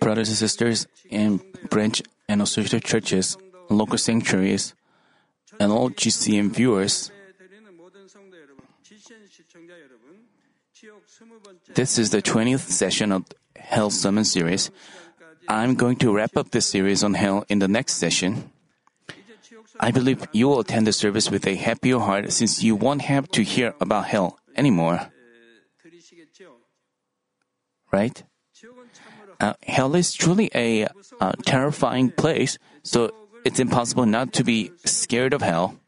Brothers and sisters in branch and associated churches, local sanctuaries, and all GCN viewers, this is the 20th session of Hell Sermon series. I'm going to wrap up this series on hell in the next session. I believe you will attend the service with a happier heart since you won't have to hear about hell anymore. Right? Uh, hell is truly a uh, terrifying place, so it's impossible not to be scared of hell.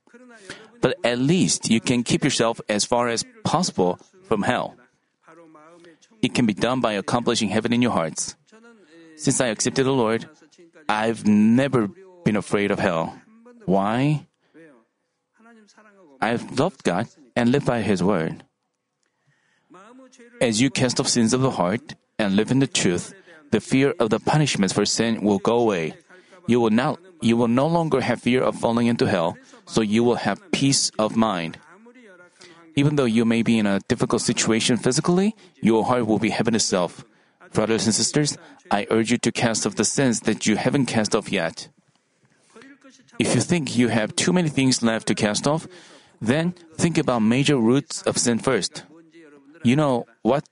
But at least you can keep yourself as far as possible from hell. It can be done by accomplishing heaven in your hearts. Since I accepted the Lord, I've never been afraid of hell. Why? I've loved God and lived by His word. As you cast off sins of the heart and live in the truth, the fear of the punishment for sin will go away. You will not you will no longer have fear of falling into hell, so you will have peace of mind. Even though you may be in a difficult situation physically, your heart will be heaven itself. Brothers and sisters, I urge you to cast off the sins that you haven't cast off yet. If you think you have too many things left to cast off, then think about major roots of sin first. You know what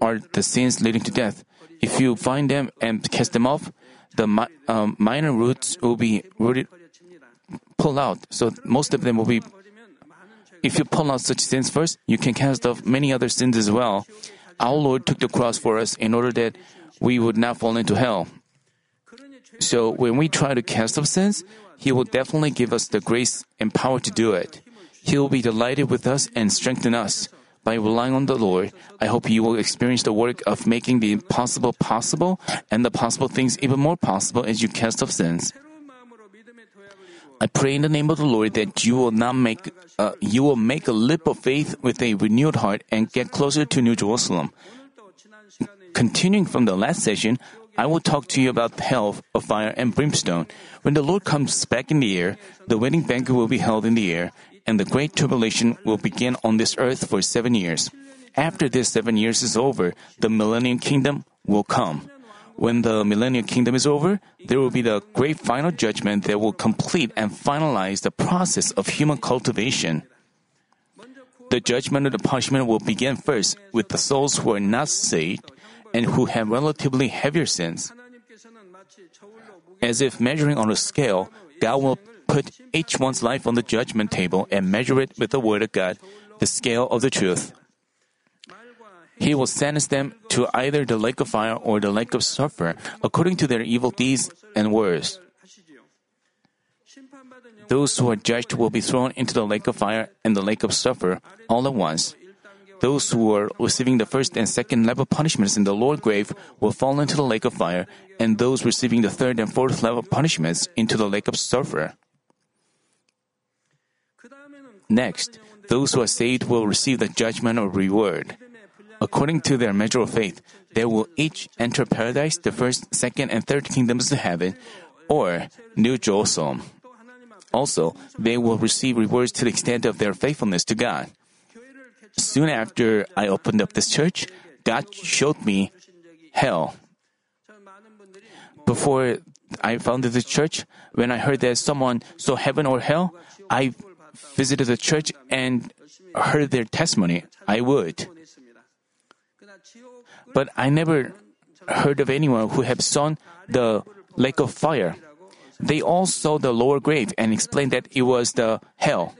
are the sins leading to death. If you find them and cast them off, the mi- um, minor roots will be rooted, pulled out. So most of them will be. If you pull out such sins first, you can cast off many other sins as well. Our Lord took the cross for us in order that we would not fall into hell. So when we try to cast off sins, He will definitely give us the grace and power to do it. He will be delighted with us and strengthen us. By relying on the Lord, I hope you will experience the work of making the impossible possible and the possible things even more possible as you cast off sins. I pray in the name of the Lord that you will not make uh, you will make a leap of faith with a renewed heart and get closer to New Jerusalem. Continuing from the last session, I will talk to you about hell of fire and brimstone. When the Lord comes back in the air, the wedding banquet will be held in the air, and the great tribulation will begin on this earth for seven years. After this seven years is over, the millennium kingdom will come. When the millennium kingdom is over, there will be the great final judgment that will complete and finalize the process of human cultivation. The judgment of the punishment will begin first with the souls who are not saved and who have relatively heavier sins. As if measuring on a scale, God will put each one's life on the judgment table and measure it with the Word of God, the scale of the truth. He will sentence them to either the lake of fire or the lake of sulfur, according to their evil deeds and words. Those who are judged will be thrown into the lake of fire and the lake of sulfur all at once. Those who are receiving the first and second level punishments in the lower grave will fall into the lake of fire, and those receiving the third and fourth level punishments into the lake of sulfur. Next, those who are saved will receive the judgment or reward. According to their measure of faith, they will each enter paradise, the first, second, and third kingdoms of heaven, or New Jerusalem. Also, they will receive rewards to the extent of their faithfulness to God. Soon after I opened up this church, God showed me hell. Before I founded the church, when I heard that someone saw heaven or hell, I visited the church and heard their testimony. I would. But I never heard of anyone who had seen the lake of fire. They all saw the lower grave and explained that it was the hell.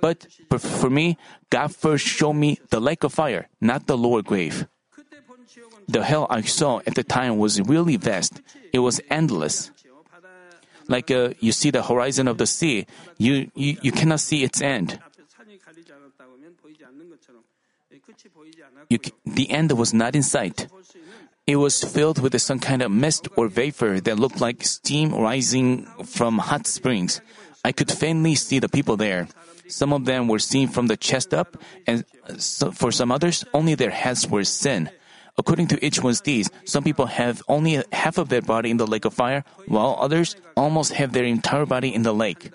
But for me, God first showed me the lake of fire, not the lower grave. The hell I saw at the time was really vast. It was endless. Like uh, you see the horizon of the sea, you, you, you cannot see its end. You, the end was not in sight. It was filled with some kind of mist or vapor that looked like steam rising from hot springs. I could faintly see the people there. Some of them were seen from the chest up, and for some others, only their heads were seen. According to each one's deeds, some people have only half of their body in the lake of fire, while others almost have their entire body in the lake.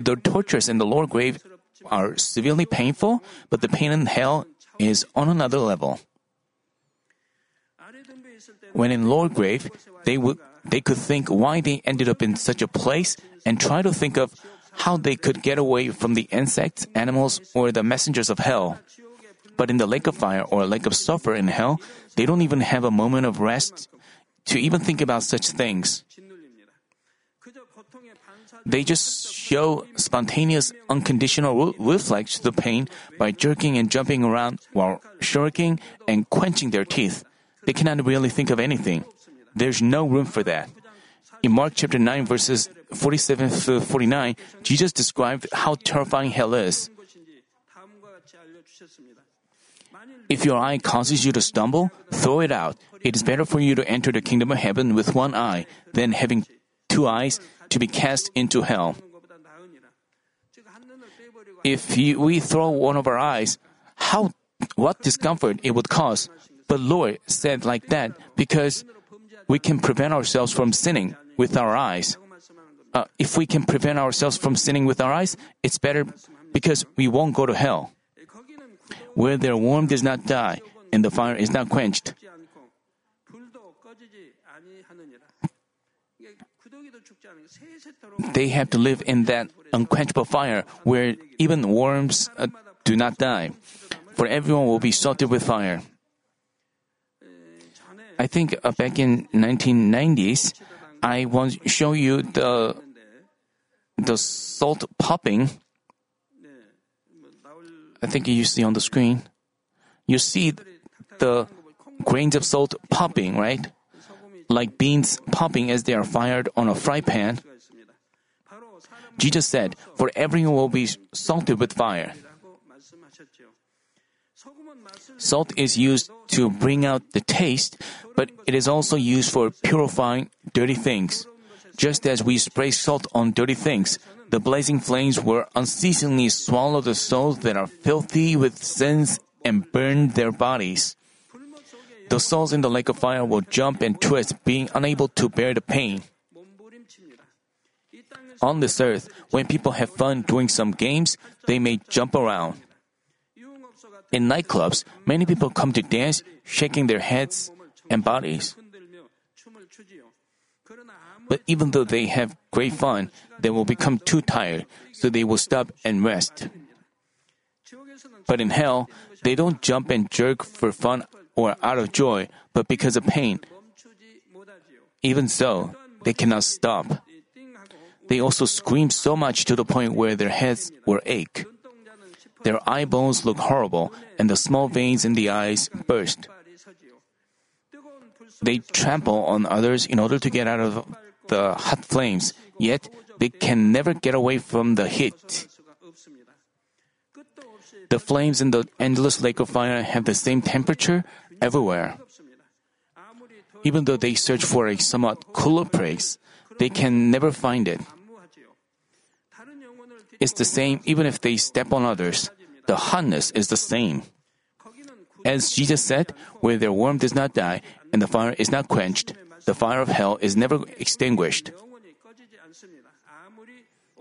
The tortures in the lower grave are severely painful, but the pain in hell is on another level. When in lower grave, they would they could think why they ended up in such a place and try to think of how they could get away from the insects, animals, or the messengers of hell. But in the lake of fire or lake of sulfur in hell, they don't even have a moment of rest to even think about such things. They just show spontaneous, unconditional reflex to the pain by jerking and jumping around while shirking and quenching their teeth. They cannot really think of anything. There's no room for that. In Mark chapter 9 verses 47 to 49, Jesus described how terrifying hell is. If your eye causes you to stumble, throw it out. It is better for you to enter the kingdom of heaven with one eye than having two eyes to be cast into hell. If you, we throw one of our eyes, how what discomfort it would cause. But Lord said like that because we can prevent ourselves from sinning with our eyes. Uh, if we can prevent ourselves from sinning with our eyes, it's better because we won't go to hell. Where their warmth does not die and the fire is not quenched. They have to live in that unquenchable fire where even worms uh, do not die. For everyone will be salted with fire. I think uh, back in 1990s, I once show you the the salt popping. I think you see on the screen. You see the grains of salt popping, right? Like beans popping as they are fired on a fry pan. Jesus said, For everyone will be salted with fire. Salt is used to bring out the taste, but it is also used for purifying dirty things. Just as we spray salt on dirty things, the blazing flames will unceasingly swallow the souls that are filthy with sins and burn their bodies. The souls in the lake of fire will jump and twist, being unable to bear the pain. On this earth, when people have fun doing some games, they may jump around. In nightclubs, many people come to dance, shaking their heads and bodies. But even though they have great fun, they will become too tired, so they will stop and rest. But in hell, they don't jump and jerk for fun or out of joy, but because of pain. Even so, they cannot stop. They also scream so much to the point where their heads will ache. Their eyeballs look horrible, and the small veins in the eyes burst. They trample on others in order to get out of the hot flames, yet they can never get away from the heat. The flames in the endless lake of fire have the same temperature everywhere. Even though they search for a somewhat cooler place, they can never find it. It's the same even if they step on others. The hotness is the same. As Jesus said, where their warmth does not die and the fire is not quenched, the fire of hell is never extinguished.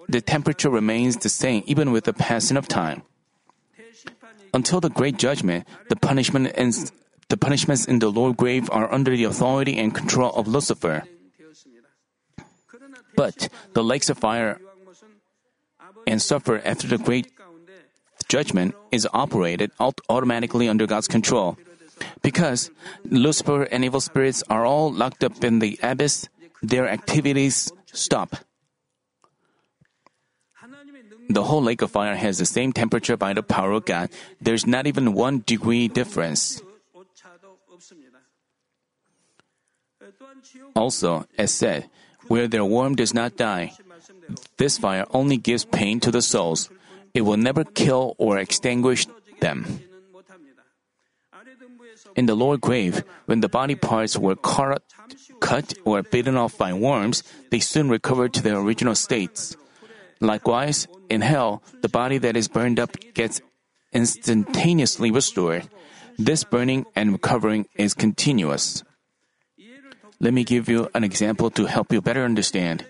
The temperature remains the same even with the passing of time. Until the great judgment, the punishment and the punishments in the lower grave are under the authority and control of Lucifer. But the lakes of fire and sulfur after the great judgment is operated automatically under God's control. Because Lucifer and evil spirits are all locked up in the abyss, their activities stop. The whole lake of fire has the same temperature by the power of God. There's not even one degree difference. Also, as said, where their worm does not die, this fire only gives pain to the souls. It will never kill or extinguish them. In the lower grave, when the body parts were cut, or bitten off by worms, they soon recover to their original states. Likewise, in hell, the body that is burned up gets instantaneously restored. This burning and recovering is continuous. Let me give you an example to help you better understand.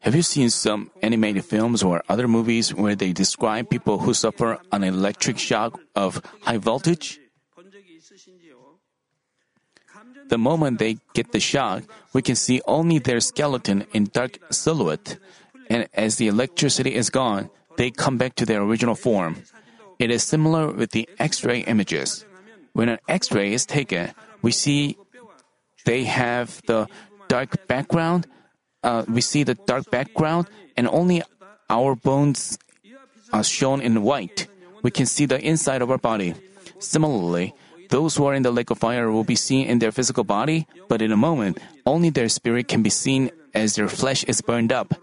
Have you seen some animated films or other movies where they describe people who suffer an electric shock of high voltage? The moment they get the shock, we can see only their skeleton in dark silhouette. And as the electricity is gone, they come back to their original form. It is similar with the X-ray images. When an X-ray is taken, we see they have the dark background. Uh, we see the dark background, and only our bones are shown in white. We can see the inside of our body. Similarly, those who are in the lake of fire will be seen in their physical body, but in a moment, only their spirit can be seen as their flesh is burned up.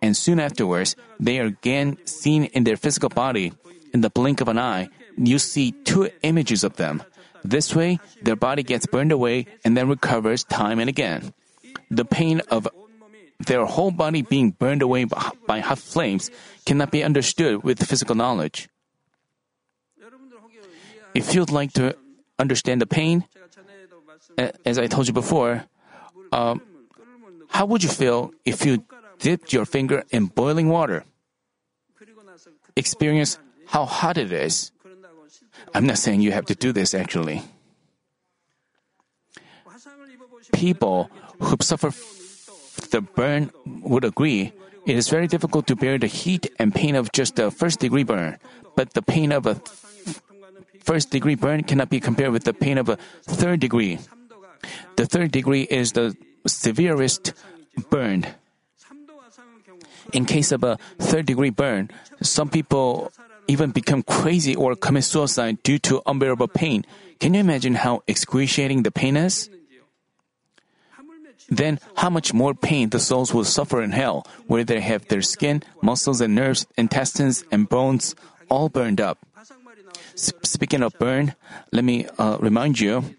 And soon afterwards, they are again seen in their physical body. In the blink of an eye, you see two images of them. This way, their body gets burned away and then recovers time and again. The pain of their whole body being burned away by hot flames cannot be understood with physical knowledge. If you'd like to understand the pain, as I told you before, uh, how would you feel if you dipped your finger in boiling water? Experience how hot it is. I'm not saying you have to do this actually. People who suffer the burn would agree it is very difficult to bear the heat and pain of just a first degree burn, but the pain of a first degree burn cannot be compared with the pain of a third degree. The third degree is the severest burn. In case of a third degree burn, some people even become crazy or commit suicide due to unbearable pain. Can you imagine how excruciating the pain is? Then, how much more pain the souls will suffer in hell, where they have their skin, muscles, and nerves, intestines, and bones all burned up. Speaking of burn, let me uh, remind you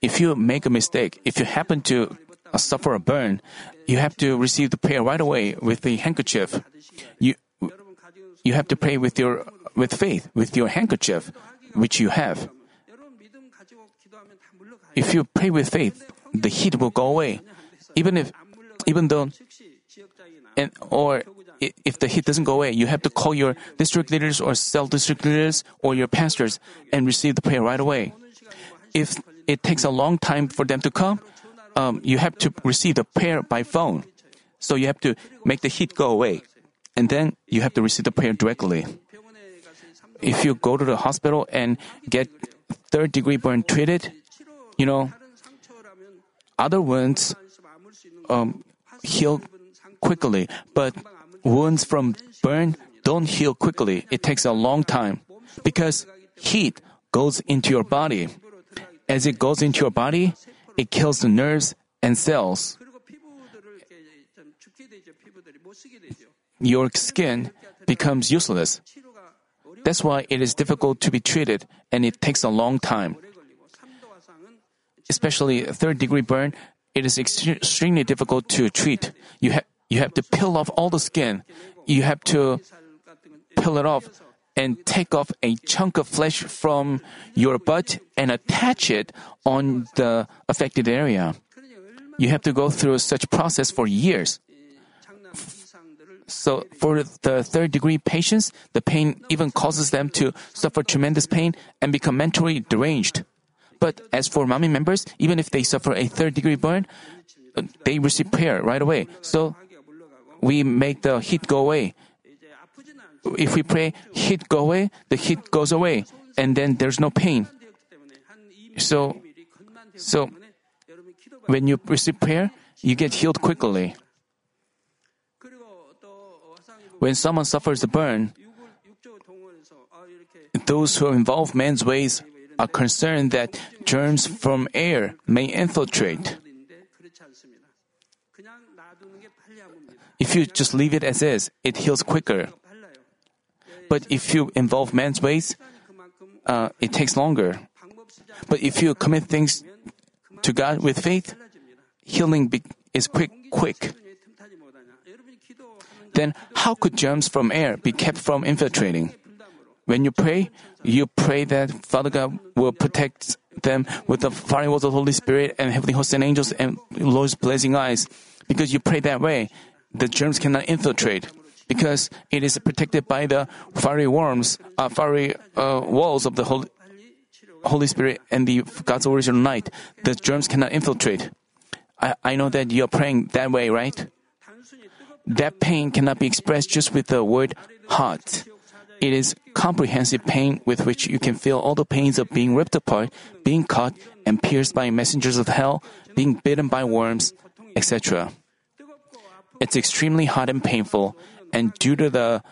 if you make a mistake, if you happen to uh, suffer a burn, you have to receive the prayer right away with the handkerchief. You, you have to pray with your with faith with your handkerchief, which you have. If you pray with faith, the heat will go away, even if, even though, and or if the heat doesn't go away, you have to call your district leaders or cell district leaders or your pastors and receive the prayer right away. If it takes a long time for them to come, um, you have to receive the prayer by phone. So you have to make the heat go away and then you have to receive the prayer directly. If you go to the hospital and get third degree burn treated, you know, other wounds um, heal quickly, but wounds from burn don't heal quickly. It takes a long time because heat goes into your body. As it goes into your body, it kills the nerves and cells. your skin becomes useless. That's why it is difficult to be treated and it takes a long time. Especially third degree burn, it is extremely difficult to treat. You have you have to peel off all the skin. You have to peel it off and take off a chunk of flesh from your butt and attach it on the affected area. You have to go through such process for years. So for the third degree patients, the pain even causes them to suffer tremendous pain and become mentally deranged. But as for Manmin members, even if they suffer a third degree burn, they receive prayer right away. So we make the heat go away. If we pray, heat go away, the heat goes away, and then there's no pain. So, so when you receive prayer, you get healed quickly. When someone suffers a burn, those who involve man's ways are concerned that germs from air may infiltrate. If you just leave it as is, it heals quicker. But if you involve man's ways, uh, it takes longer. But if you commit things to God with faith, healing be- is quick, quick then how could germs from air be kept from infiltrating? When you pray, you pray that Father God will protect them with the walls of the Holy Spirit and heavenly hosts and angels and Lord's blazing eyes. Because you pray that way, the germs cannot infiltrate. Because it is protected by the fiery worms, uh, fiery uh, walls of the Holy, Holy Spirit and the God's original light, the germs cannot infiltrate. I, I know that you're praying that way, right? That pain cannot be expressed just with the word hot. It is comprehensive pain with which you can feel all the pains of being ripped apart, being cut and pierced by messengers of hell, being bitten by worms, etc. It's extremely hot and painful, and due to the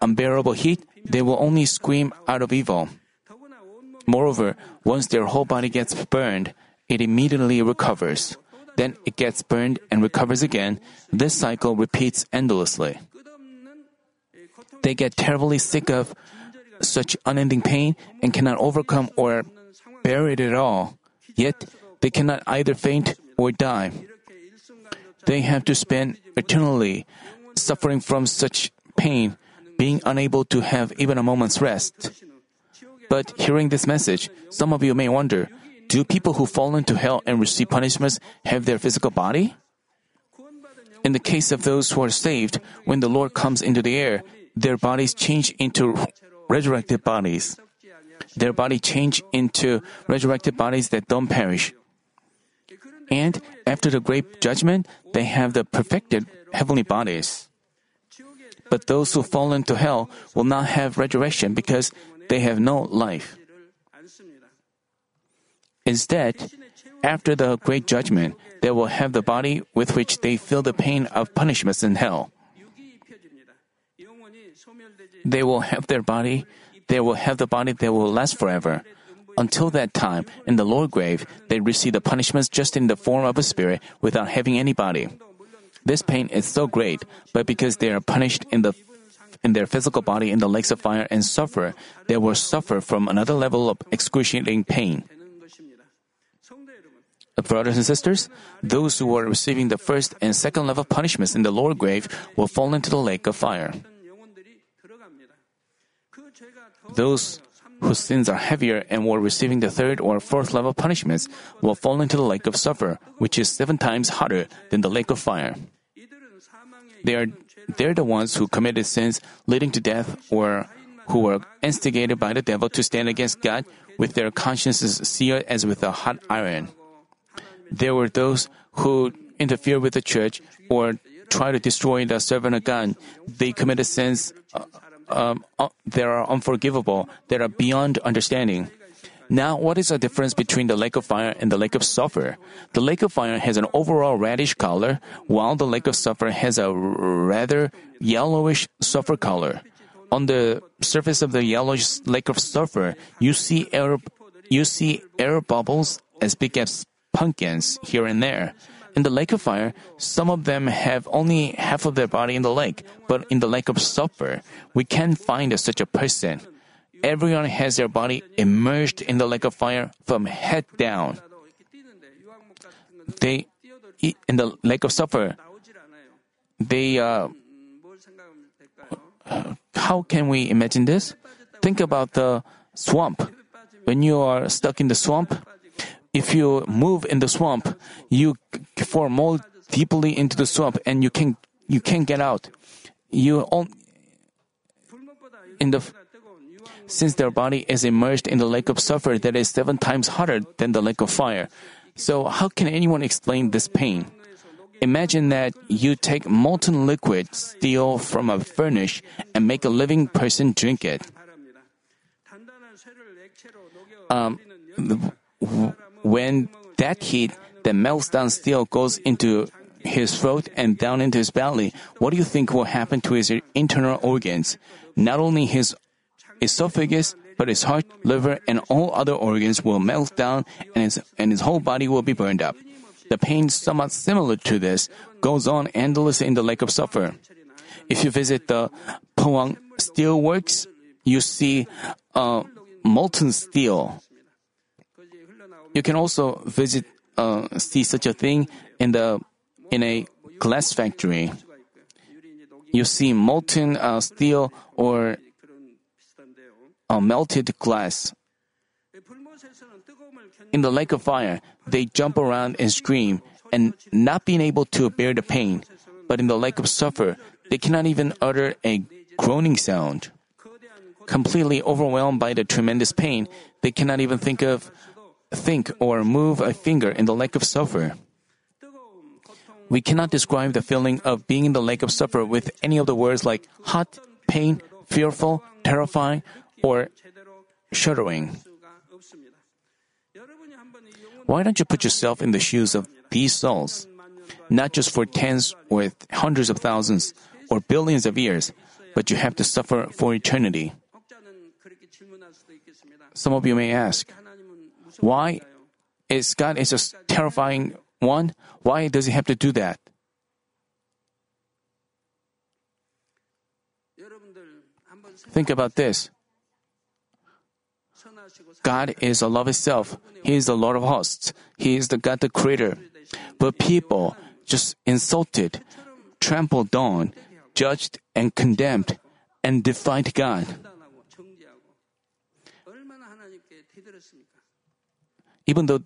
unbearable heat, they will only scream out of evil. Moreover, once their whole body gets burned, it immediately recovers. Then it gets burned and recovers again. This cycle repeats endlessly. They get terribly sick of such unending pain and cannot overcome or bear it at all. Yet, they cannot either faint or die. They have to spend eternally suffering from such pain, being unable to have even a moment's rest. But hearing this message, some of you may wonder do people who fall into hell and receive punishments have their physical body? In the case of those who are saved, when the Lord comes into the air, their bodies change into resurrected bodies. Their body change into resurrected bodies that don't perish. And after the great judgment, they have the perfected heavenly bodies. But those who fall into hell will not have resurrection because they have no life. Instead, after the great judgment, they will have the body with which they feel the pain of punishments in hell. They will have their body, they will have the body that will last forever. Until that time, in the lower grave, they receive the punishments just in the form of a spirit without having any body. This pain is so great, but because they are punished in the in their physical body in the lakes of fire and sulfur, they will suffer from another level of excruciating pain. Brothers and sisters, those who are receiving the first and second level punishments in the lower grave will fall into the lake of fire. Those whose sins are heavier and were receiving the third or fourth level punishments will fall into the lake of sulfur, which is seven times hotter than the lake of fire. They are they're the ones who committed sins leading to death or who were instigated by the devil to stand against God with their consciences seared as with a hot iron. There were those who interfere with the church or try to destroy the servant of God. They committed sins uh, um, uh, that are unforgivable, that are beyond understanding. Now, what is the difference between the lake of fire and the lake of sulfur? The lake of fire has an overall reddish color, while the lake of sulfur has a rather yellowish sulfur color. On the surface of the yellowish lake of sulfur, you see air, you see air bubbles as big as pumpkins here and there. In the lake of fire, some of them have only half of their body in the lake, but in the lake of sulfur, we can't find such a person. Everyone has their body immersed in the lake of fire from head down. They, in the lake of sulfur, they, uh, how can we imagine this? Think about the swamp. When you are stuck in the swamp, if you move in the swamp, you fall more deeply into the swamp and you can you can't get out. You in the since their body is immersed in the lake of sulfur that is seven times hotter than the lake of fire. So how can anyone explain this pain? Imagine that you take molten liquid steel from a furnace and make a living person drink it. Um, when that heat that melts down steel goes into his throat and down into his belly, what do you think will happen to his internal organs? Not only his esophagus, but his heart, liver, and all other organs will melt down and his, and his whole body will be burned up. The pain, somewhat similar to this, goes on endlessly in the lake of sulfur. If you visit the Pohang Steel Works, you see uh, molten steel. You can also visit uh, see such a thing in the in a glass factory. You see molten uh, steel or uh, melted glass. In the lake of fire, they jump around and scream, and not being able to bear the pain. But in the lake of sulfur, they cannot even utter a groaning sound. completely overwhelmed by the tremendous pain. They cannot even think of think or move a finger in the lake of sulfur. We cannot describe the feeling of being in the lake of sulfur with any of the words like hot, pain, fearful, terrifying, or shuddering. Why don't you put yourself in the shoes of these souls? Not just for tens or hundreds of thousands or billions of years, but you have to suffer for eternity. Some of you may ask, why is God is a terrifying one? Why does he have to do that? Think about this. God is a love itself. He is the Lord of hosts. He is the God, the creator. But people just insulted, trampled on, judged and condemned, and defied God. Even though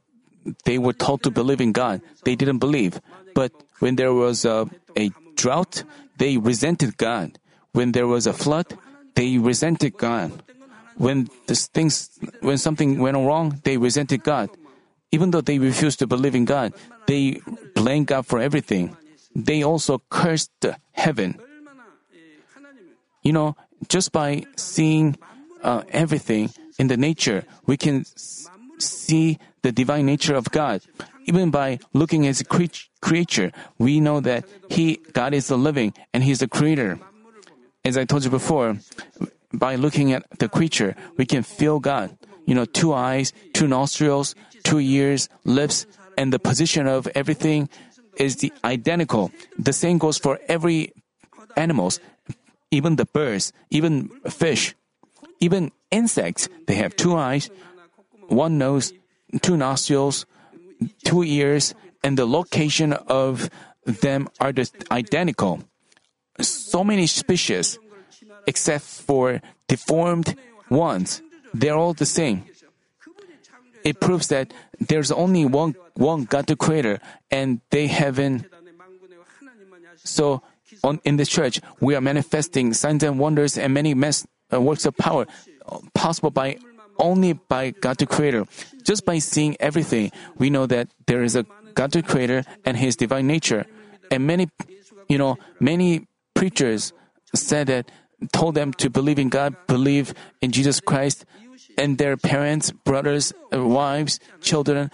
they were told to believe in God, they didn't believe. But when there was a, a drought, they resented God. When there was a flood, they resented God. When things, when something went wrong, they resented God. Even though they refused to believe in God, they blamed God for everything. They also cursed heaven. You know, just by seeing uh, everything in the nature, we can see the divine nature of God. Even by looking at a creature, we know that He, God is the living and He is the creator. As I told you before, by looking at the creature, we can feel God. You know, two eyes, two nostrils, two ears, lips, and the position of everything is the identical. The same goes for every animals, even the birds, even fish, even insects. They have two eyes, one nose, two nostrils, two ears, and the location of them are identical. So many species, except for deformed ones, they're all the same. It proves that there's only one one God the Creator, and they haven't. So, on, in the church, we are manifesting signs and wonders and many uh, works of power possible by only by God the Creator. Just by seeing everything, we know that there is a God the Creator and His divine nature. And many, you know, many preachers said that, told them to believe in God, believe in Jesus Christ, and their parents, brothers, uh, wives, children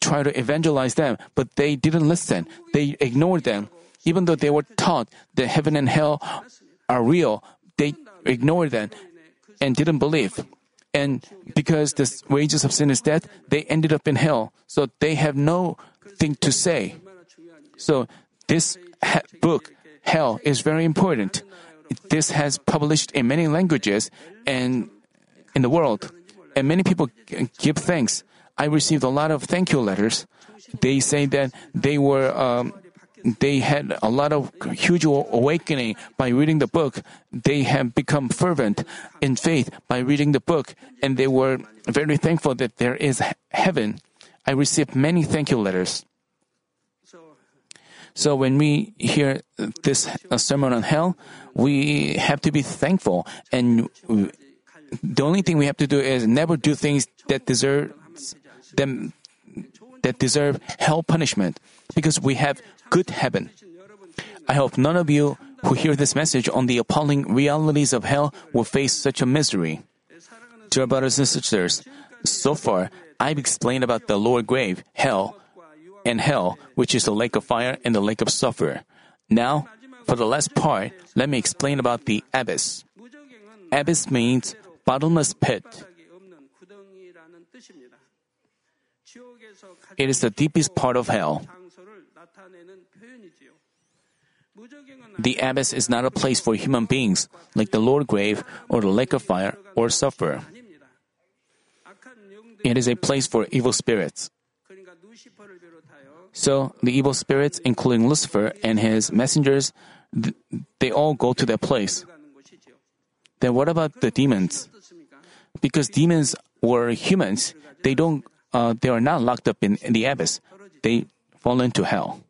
try to evangelize them, but they didn't listen. They ignored them. Even though they were taught that heaven and hell are real, they ignored them and didn't believe. And because the wages of sin is death, they ended up in hell. So they have no thing to say. So this ha- book, Hell, is very important. This has published in many languages and in the world, and many people give thanks. I received a lot of thank you letters. They say that they were um, they had a lot of huge awakening by reading the book. They have become fervent in faith by reading the book, and they were very thankful that there is heaven. I received many thank you letters. So when we hear this uh, sermon on hell, we have to be thankful, and the only thing we have to do is never do things that deserve them that deserve hell punishment, because we have good heaven. I hope none of you who hear this message on the appalling realities of hell will face such a misery. Dear brothers and sisters, so far I've explained about the lower grave, hell, and hell, which is the lake of fire and the lake of sulfur. Now, for the last part, let me explain about the abyss. Abyss means bottomless pit. It is the deepest part of hell. The abyss is not a place for human beings, like the lower grave or the lake of fire or sulfur. It is a place for evil spirits. So the evil spirits, including Lucifer and his messengers, they all go to that place. Then what about the demons? Because demons were humans, they don't, uh, they are not locked up in, in the abyss. They fall into hell.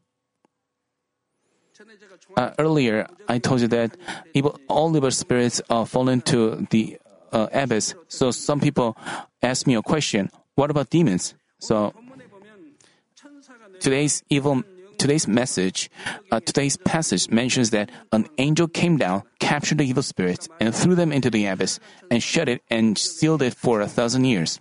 Uh, earlier, I told you that evil, all evil spirits uh, fall into the uh, abyss. So some people ask me a question: What about demons? So today's evil today's message, uh, today's passage mentions that an angel came down, captured the evil spirits, and threw them into the abyss, and shut it and sealed it for a thousand years.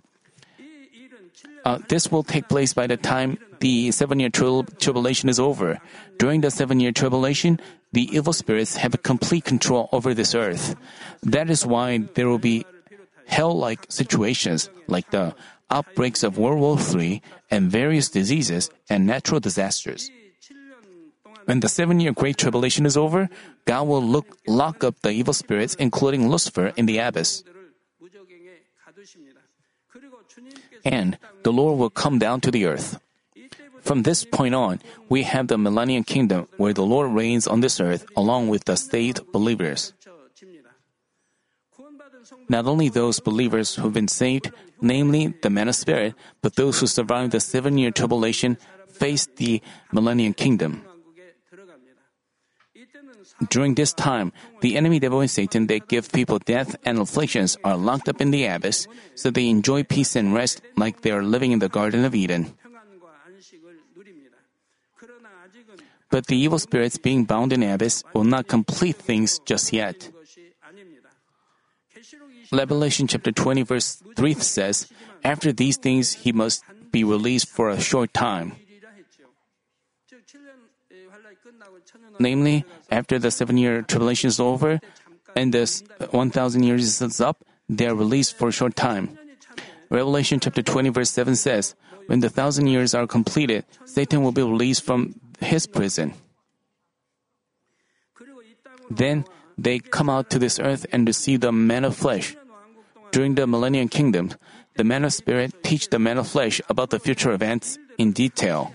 Uh, this will take place by the time the seven-year tri- tribulation is over. During the seven-year tribulation, the evil spirits have complete control over this earth. That is why there will be hell-like situations like the outbreaks of World War III and various diseases and natural disasters. When the seven year Great Tribulation is over, God will look, lock up the evil spirits, including Lucifer, in the abyss. And the Lord will come down to the earth. From this point on, we have the millennium kingdom where the Lord reigns on this earth along with the saved believers. Not only those believers who've been saved, namely the men of spirit, but those who survived the seven year tribulation face the millennium kingdom. During this time, the enemy devil and Satan that give people death and afflictions are locked up in the abyss, so they enjoy peace and rest like they are living in the Garden of Eden. But the evil spirits being bound in abyss will not complete things just yet. Revelation chapter 20 verse 3 says, After these things he must be released for a short time. Namely, after the seven year tribulation is over and the 1,000 years is up, they are released for a short time. Revelation chapter 20 verse 7 says, When the thousand years are completed, Satan will be released from his prison. Then they come out to this earth and receive the man of flesh. During the millennium kingdom, the man of spirit teach the man of flesh about the future events in detail.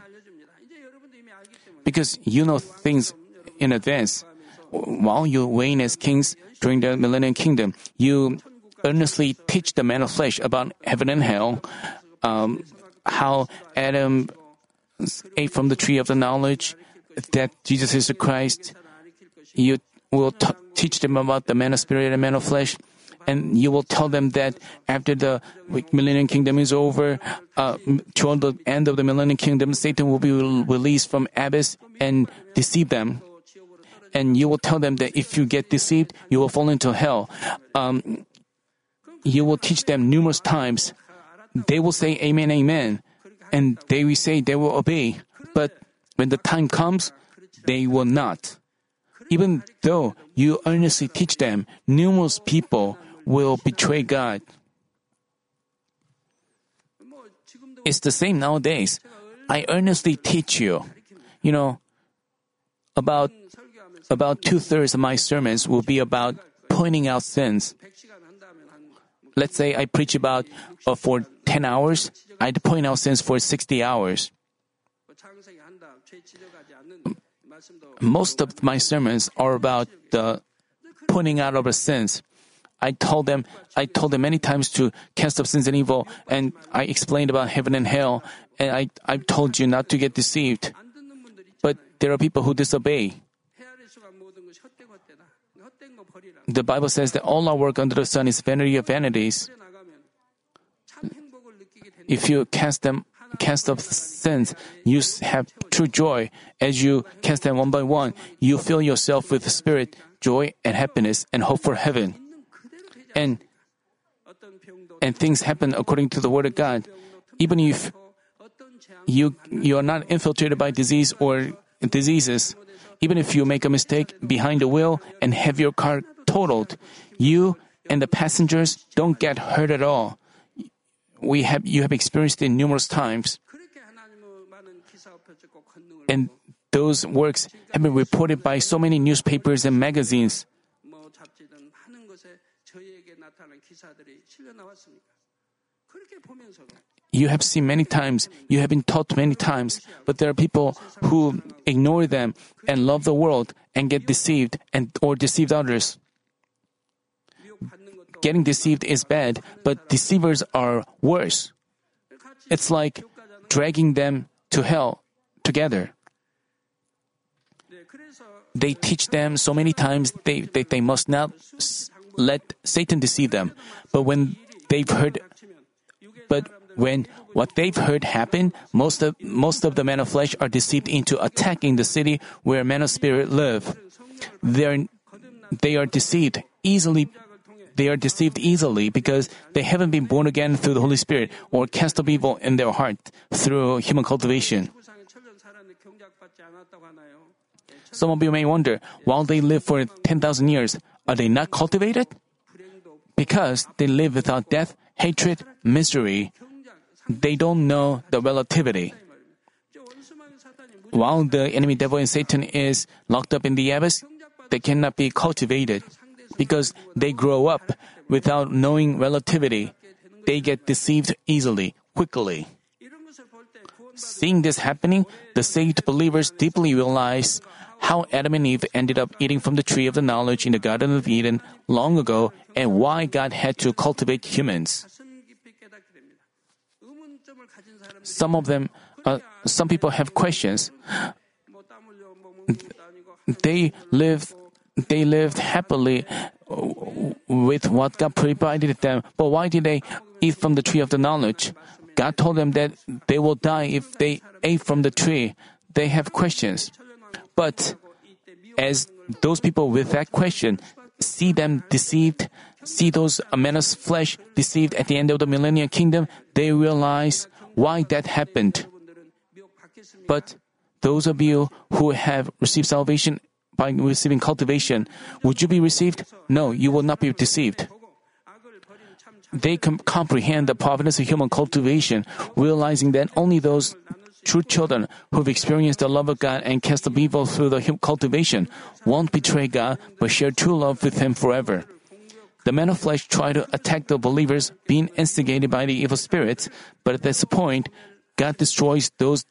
Because you know things in advance. While you reign as kings during the millennial kingdom, you earnestly teach the man of flesh about heaven and hell, um, how Adam ate from the tree of the knowledge, that Jesus is the Christ. You will t- teach them about the man of spirit and man of flesh, and you will tell them that after the millennium kingdom is over, uh, toward the end of the millennium kingdom, Satan will be released from abyss and deceive them. And you will tell them that if you get deceived, you will fall into hell. Um, you will teach them numerous times. They will say Amen, Amen, and they will say they will obey. But when the time comes, they will not. Even though you earnestly teach them, numerous people will betray God. It's the same nowadays. I earnestly teach you. You know, about about two thirds of my sermons will be about pointing out sins. Let's say I preach about uh, for 10 hours, I'd point out sins for 60 hours. Most of my sermons are about the pointing out of sins. I told them, I told them many times to cast off sins and evil, and I explained about heaven and hell, and I, I told you not to get deceived. But there are people who disobey. The Bible says that all our work under the sun is vanity of vanities. If you cast them, cast off sins, you have true joy. As you cast them one by one, you fill yourself with spirit, joy, and happiness, and hope for heaven. And and things happen according to the word of God. Even if you you are not infiltrated by disease or diseases, even if you make a mistake behind the wheel and have your car totaled, you and the passengers don't get hurt at all. We have you have experienced it numerous times. And those works have been reported by so many newspapers and magazines. You have seen many times, you have been taught many times, but there are people who ignore them and love the world and get deceived and or deceived others. Getting deceived is bad, but deceivers are worse. It's like dragging them to hell together. They teach them so many times they, they, they must not let Satan deceive them. But when they've heard, but when what they've heard happen, most of most of the men of flesh are deceived into attacking the city where men of spirit live. They are they are deceived easily. They are deceived easily because they haven't been born again through the Holy Spirit or cast of evil in their heart through human cultivation. Some of you may wonder, while they live for 10,000 years, are they not cultivated? Because they live without death, hatred, misery. They don't know the relativity. While the enemy devil and Satan is locked up in the abyss, they cannot be cultivated because they grow up without knowing relativity. They get deceived easily, quickly. Seeing this happening, the saved believers deeply realize how Adam and Eve ended up eating from the tree of the knowledge in the Garden of Eden long ago and why God had to cultivate humans. Some of them, uh, some people have questions. They lived, they lived happily with what God provided them, but why did they eat from the tree of the knowledge? God told them that they will die if they ate from the tree. They have questions. But as those people with that question see them deceived, see those men of flesh deceived at the end of the millennial kingdom, they realize why that happened. But those of you who have received salvation by receiving cultivation, would you be received? No, you will not be deceived. They com- comprehend the providence of human cultivation, realizing that only those true children who've experienced the love of God and cast the evil through the cultivation won't betray God but share true love with Him forever. The men of flesh try to attack the believers, being instigated by the evil spirits, but at this point, God destroys those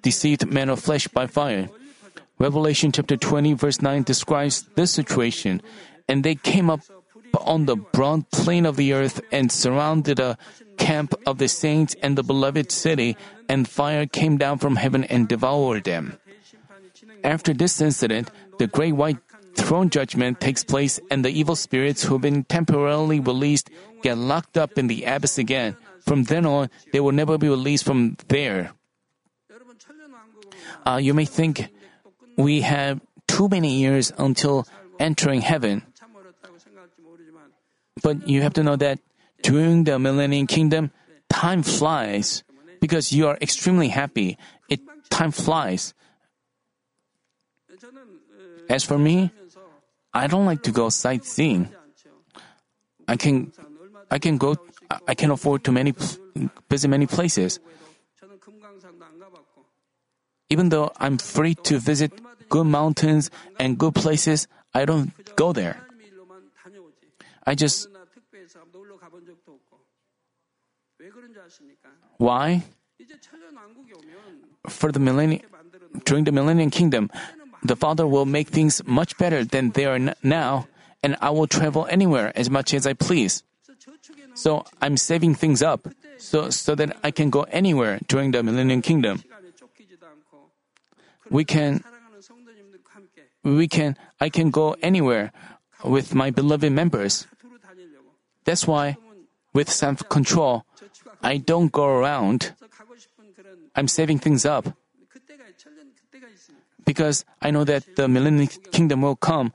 deceived men of flesh by fire. Revelation chapter 20 verse 9 describes this situation. And they came up on the broad plain of the earth and surrounded a camp of the saints and the beloved city, and fire came down from heaven and devoured them. After this incident, the great white throne judgment takes place, and the evil spirits who've been temporarily released get locked up in the abyss again. From then on, they will never be released from there. Uh, you may think we have too many years until entering heaven. But you have to know that during the millennium kingdom, time flies because you are extremely happy. It time flies. As for me, I don't like to go sightseeing. I can, I can go, I can afford to many, visit many places. Even though I'm free to visit good mountains and good places, I don't go there. I just why? For the millennium, during the millennium kingdom, the Father will make things much better than they are now, and I will travel anywhere as much as I please. So I'm saving things up so, so that I can go anywhere during the millennium kingdom. We can, we can, I can go anywhere with my beloved members. That's why, with self control, I don't go around. I'm saving things up. Because I know that the millennium kingdom will come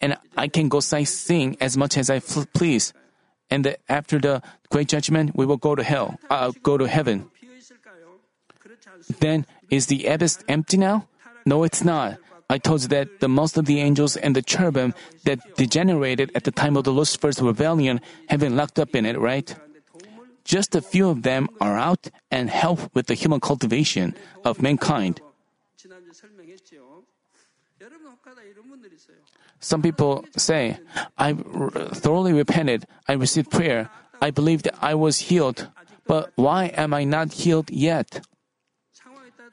and I can go sightseeing as much as I please. And the, after the great judgment, we will go to hell, uh, go to heaven. Then, is the abyss empty now? No, it's not. I told you that the most of the angels and the cherubim that degenerated at the time of the Lucifer's rebellion have been locked up in it, right? Just a few of them are out and help with the human cultivation of mankind. Some people say, I thoroughly repented, I received prayer, I believed I was healed, but why am I not healed yet?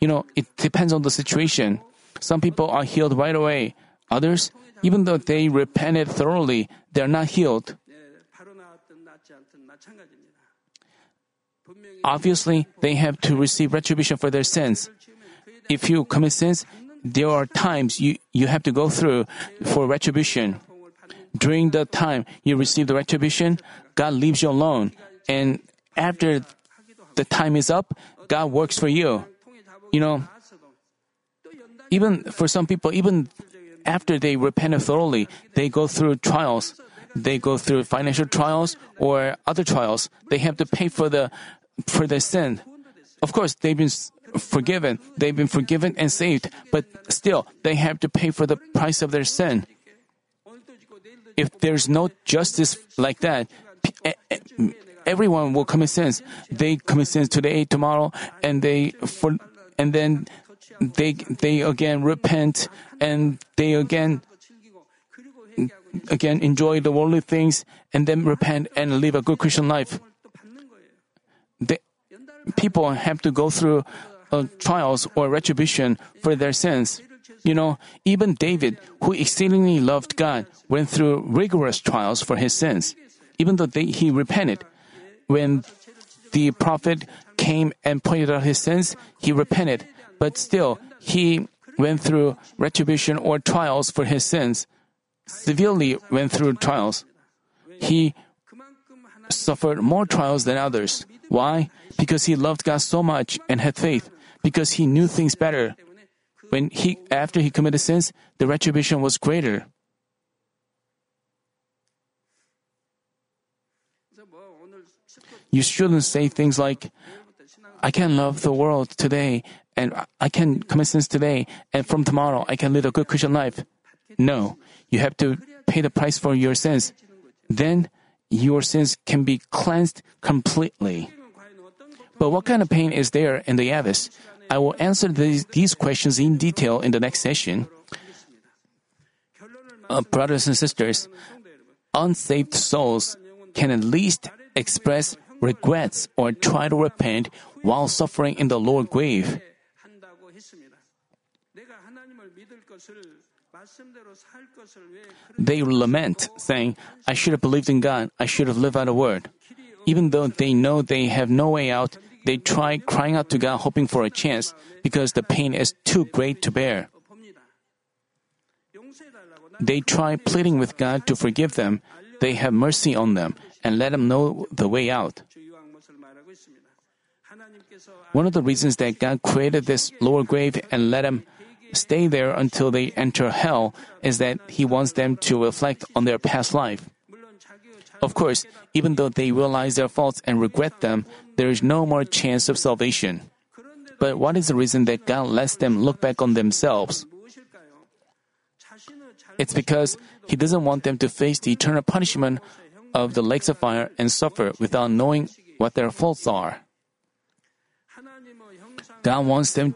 You know, it depends on the situation. Some people are healed right away. Others, even though they repented thoroughly, they're not healed. Obviously, they have to receive retribution for their sins. If you commit sins, there are times you, you have to go through for retribution. during the time you receive the retribution, God leaves you alone. And after the time is up, God works for you. You know, even for some people, even after they repent thoroughly, they go through trials. They go through financial trials or other trials. They have to pay for the for their sin. Of course, they've been forgiven. They've been forgiven and saved, but still they have to pay for the price of their sin. If there's no justice like that, everyone will commit sins. They commit sins today, tomorrow, and they for and then they they again repent and they again again enjoy the worldly things and then repent and live a good Christian life. They, people have to go through uh, trials or retribution for their sins. You know, even David, who exceedingly loved God, went through rigorous trials for his sins. Even though they, he repented, when the prophet came and pointed out his sins, he repented, but still he went through retribution or trials for his sins. Severely went through trials. He suffered more trials than others. Why? Because he loved God so much and had faith. Because he knew things better. When he after he committed sins, the retribution was greater. You shouldn't say things like, I can love the world today and I can commit sins today and from tomorrow I can live a good Christian life. No, you have to pay the price for your sins. Then your sins can be cleansed completely. But what kind of pain is there in the abyss? I will answer these, these questions in detail in the next session. Uh, brothers and sisters, unsaved souls can at least express regrets or try to repent while suffering in the lower grave. They lament, saying, I should have believed in God, I should have lived out a word. Even though they know they have no way out, they try crying out to God hoping for a chance because the pain is too great to bear. They try pleading with God to forgive them, they have mercy on them, and let them know the way out. One of the reasons that God created this lower grave and let them stay there until they enter hell is that He wants them to reflect on their past life. Of course, even though they realize their faults and regret them, there is no more chance of salvation. But what is the reason that God lets them look back on themselves? It's because He doesn't want them to face the eternal punishment of the lakes of fire and suffer without knowing what their faults are. God wants them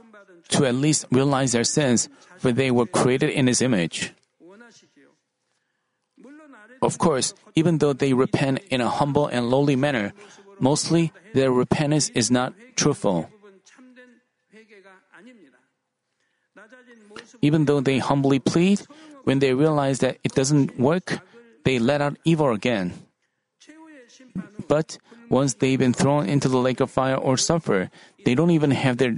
to at least realize their sins, for they were created in His image. Of course, even though they repent in a humble and lowly manner, mostly their repentance is not truthful. Even though they humbly plead, when they realize that it doesn't work, they let out evil again. But once they've been thrown into the lake of fire or suffer, they don't even have their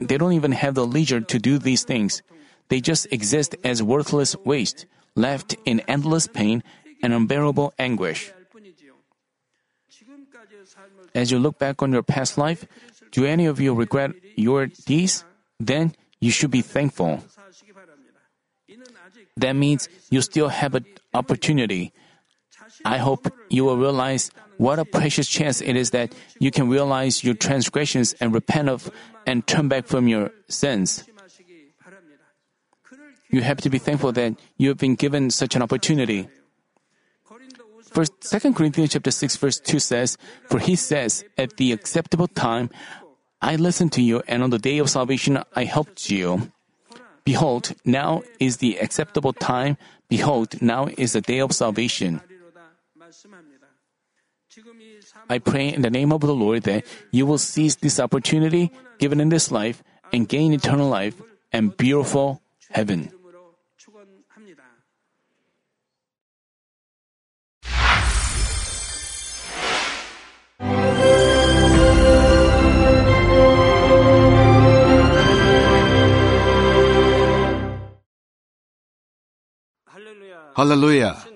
they don't even have the leisure to do these things. They just exist as worthless waste, left in endless pain and unbearable anguish. As you look back on your past life, do any of you regret your deeds? Then you should be thankful. That means you still have an opportunity. I hope you will realize what a precious chance it is that you can realize your transgressions and repent of and turn back from your sins. You have to be thankful that you have been given such an opportunity. First, 2 Corinthians chapter 6 verse 2 says, For he says, At the acceptable time, I listened to you, and on the day of salvation I helped you. Behold, now is the acceptable time. Behold, now is the day of salvation. I pray in the name of the Lord that you will seize this opportunity given in this life and gain eternal life and beautiful heaven. Hallelujah.